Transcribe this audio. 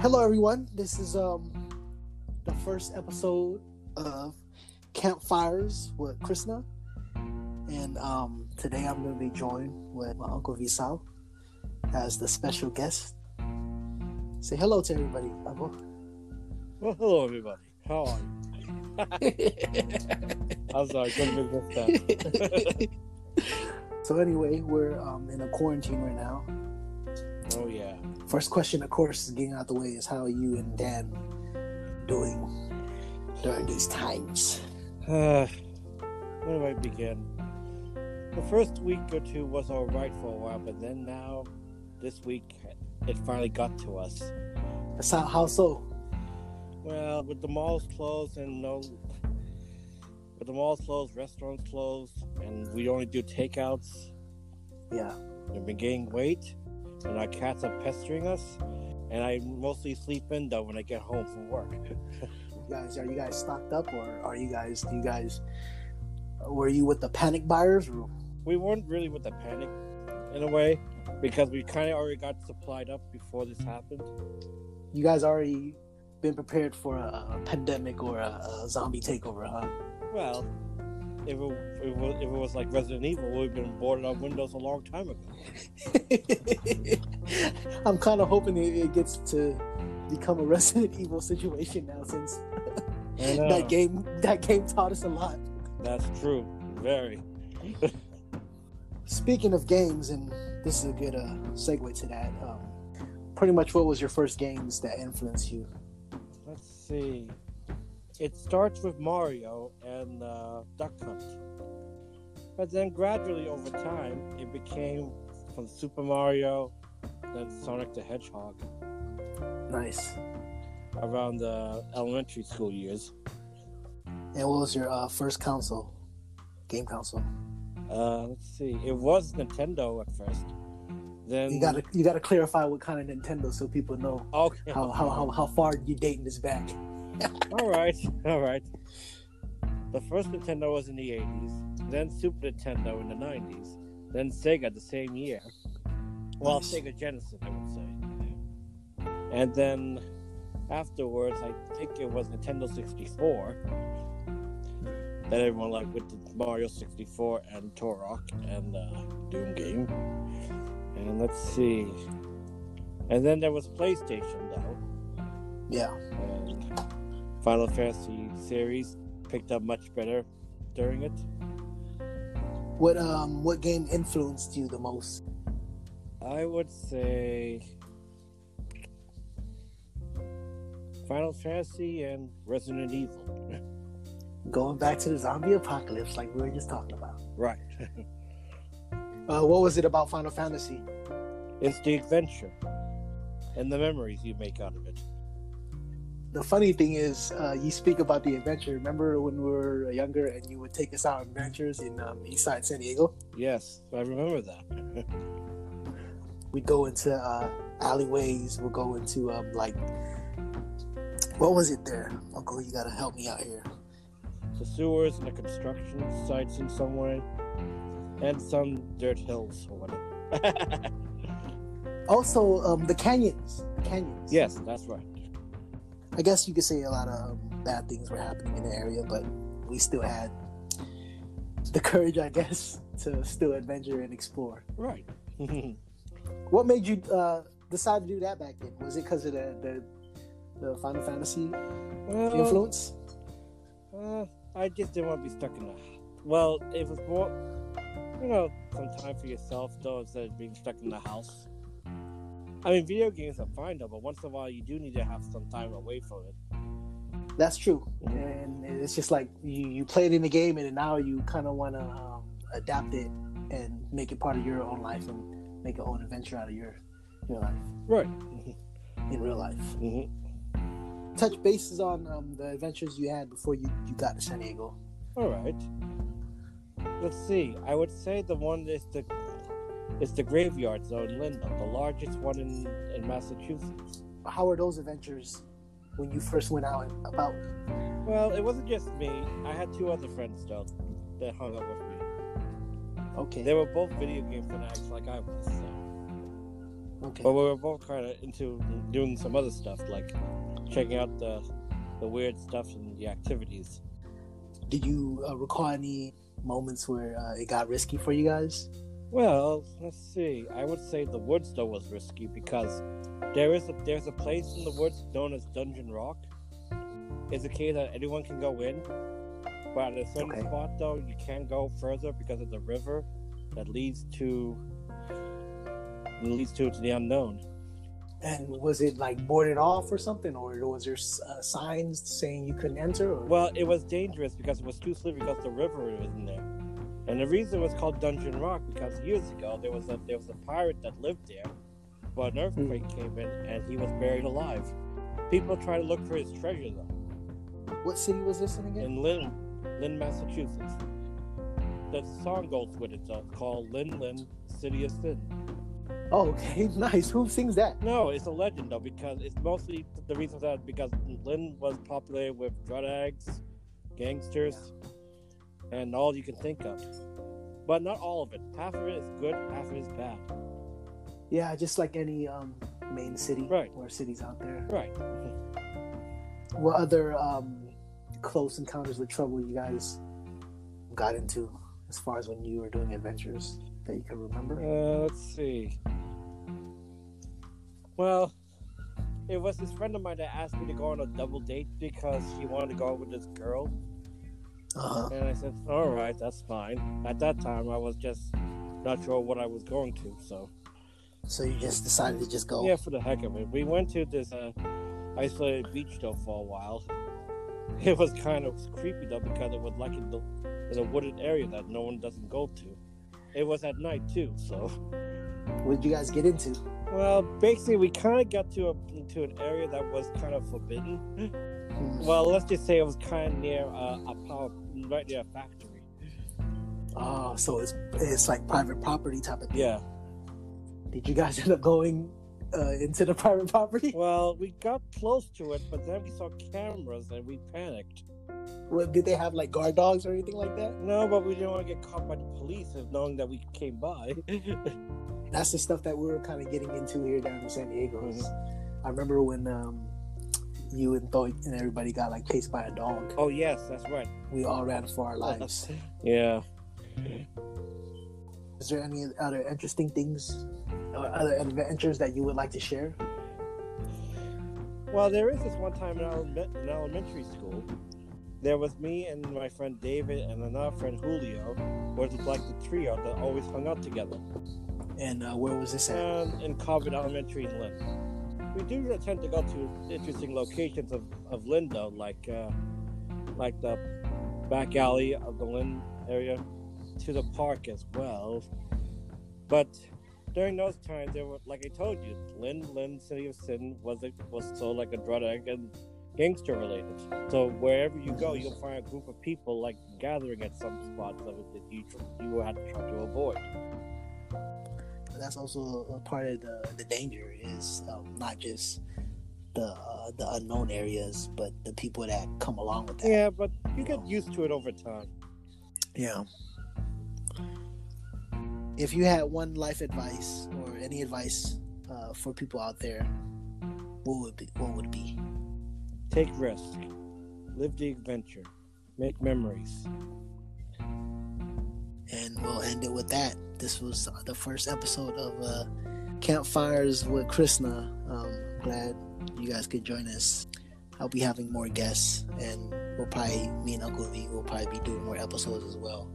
Hello, everyone. This is um the first episode of Campfires with Krishna, and um today I'm going to be joined with my uncle Visal as the special guest. Say hello to everybody, uncle. Well, hello everybody. How are you? I'm sorry, couldn't missed that. so anyway, we're um in a quarantine right now. Oh yeah. First question, of course, getting out the way is how are you and Dan doing during these times? Uh, where do I begin? The first week or two was all right for a while, but then now, this week, it finally got to us. How, how so? Well, with the malls closed and no, with the malls closed, restaurants closed, and we only do takeouts. Yeah. We've been gaining weight, and our cats are pestering us. And I mostly sleep in though when I get home from work. You guys, are you guys stocked up, or are you guys? Do you guys? Were you with the panic buyers? Or, we weren't really with the panic in a way because we kind of already got supplied up before this happened. you guys already been prepared for a, a pandemic or a, a zombie takeover, huh? Well, if it, if it, was, if it was like Resident Evil, we'd been boarded on Windows a long time ago. I'm kind of hoping it, it gets to become a Resident Evil situation now, since that game that game taught us a lot. That's true. Very. Speaking of games, and this is a good uh, segue to that. Um, pretty much, what was your first games that influenced you? Let's see. It starts with Mario and uh, Duck Hunt. But then gradually over time, it became from Super Mario, then Sonic the Hedgehog Nice. around the elementary school years. And what was your uh, first console, game console? Uh, let's see. It was Nintendo at first. Then You gotta you gotta clarify what kind of Nintendo so people know Okay. how how how, how far you dating this back. All right. All right. The first Nintendo was in the 80s, then Super Nintendo in the 90s, then Sega the same year. Well, Nice. Sega Genesis, I would say. And then afterwards, I think it was Nintendo 64 that everyone liked with the Mario 64 and Turok and uh, Doom game. And let's see. And then there was PlayStation, though. Yeah. and Final Fantasy series picked up much better during it. What um what game influenced you the most? I would say Final Fantasy and Resident Evil. Going back to the zombie apocalypse, like we were just talking about. right. Uh, what was it about Final Fantasy? It's the adventure and the memories you make out of it. The funny thing is, uh, you speak about the adventure. Remember when we were younger and you would take us out on adventures in um, Eastside San Diego? Yes, I remember that. We'd go into uh, alleyways. We'd go into um, like, what was it there? Uncle, you gotta help me out here. the sewers and the construction sites in some way, and some dirt hills or whatever. Also, um, the canyons. Canyons. yes, that's right. I guess you could say a lot of um, bad things were happening in the area, but we still had the courage, I guess, to still adventure and explore. Right. What made you uh, decide to do that back then? Was it because of the, the the Final Fantasy influence? Uh, I just didn't want to be stuck in the. Well, it was more, you know, some time for yourself though instead of being stuck in the house. I mean, video games are fine though, but once in a while you do need to have some time away from it. That's true, and it's just like you you played in the game, and now you kind of want to um, adapt it and make it part of your own life and make your own adventure out of your your life Right. in real life. hmm Touch bases on um, the adventures you had before you, you got to San Diego. All right. Let's see. I would say the one is the is the graveyard zone, Linda, the largest one in in Massachusetts. How were those adventures when you first went out and about? Well, it wasn't just me. I had two other friends though that hung out with me. Okay. They were both video game fanatics like I was. So. Okay. But we were both kind of into doing some other stuff, like checking out the the weird stuff and the activities. Did you uh, recall any moments where uh, it got risky for you guys? Well, let's see. I would say the woods though was risky because there is a there's a place in the woods known as Dungeon Rock. It's a cave that anyone can go in, but at a certain Okay. spot though you can't go further because of the river that leads to leads to, to the unknown. And was it like boarded off or something, or was there uh, signs saying you couldn't enter? Or... Well, it was dangerous because it was too slippery because the river was in there. And the reason it was called Dungeon Rock because years ago there was a there was a pirate that lived there, but an hmm. earthquake came in and he was buried alive. People try to look for his treasure though What city was this in again? in Lynn, Lynn, Massachusetts. The song goes with it though, called Lynn Lynn, City of Sin. Oh, okay, nice. Who sings that? No, it's a legend though because it's mostly the reason for that because Lynn was popular with drug addicts, gangsters, and all you can think of. But not all of it. Half of it is good, half of it is bad. Yeah, just like any um, main city Right. or cities out there. Right. What other um, close encounters with trouble you guys got into as far as when you were doing adventures that you can remember? Uh, let's see. Well, it was this friend of mine that asked me to go on a double date because he wanted to go out with this girl. Uh-huh. And I said, all right, that's fine. At that time, I was just not sure what I was going to, so. So you just decided to just go. Yeah, for the heck of it. We went to this uh, isolated beach though for a while. It was kind of creepy though because it was like in the in a wooded area that no one doesn't go to. It was at night too, so What did you guys get into? well, basically we kind of got to a into an area that was kind of forbidden. Hmm. Well, let's just say it was kind of near uh, a power, right near a factory. Oh, so it's it's like private property type of thing. Yeah. Did you guys end up going uh, into the private property? Well, we got close to it, but then we saw cameras and we panicked. What, did they have like guard dogs or anything like that? No, but we didn't want to get caught by the police if knowing that we came by. That's the stuff that we were kind of getting into here down in San Diego. Mhm. I remember when um, you and Thoy and everybody got like chased by a dog. oh yes, that's right. We all ran for our lives. Yeah. Is there any other interesting things or other adventures that you would like to share? Well, there is this one time in, eleme- in elementary school. There was me and my friend David and another friend Julio, was it like the trio that always hung out together. And uh, where was this at? In Corbin Elementary in Lynn. We do tend to go to interesting locations of, of though, like uh, like the back alley of the Lynn area, to the park as well. But during those times, there were, like I told you, Lynn, Lynn, City of Sin was a, was so like a drug and gangster related. So wherever you go, you'll find a group of people like gathering at some spots of it that you you have to try to avoid. That's also a part of the, the danger is um, not just the uh, the unknown areas, but the people that come along with that. Yeah, but you get used to it over time. Yeah. If you had one life advice or any advice uh, for people out there, what would be, what would it be? Take risk, live the adventure, make memories. And we'll end it with that. This was the first episode of uh, Campfires with Krishna. Um, glad you guys could join us. I'll be having more guests, and we'll probably me and Uncle V will probably be doing more episodes as well.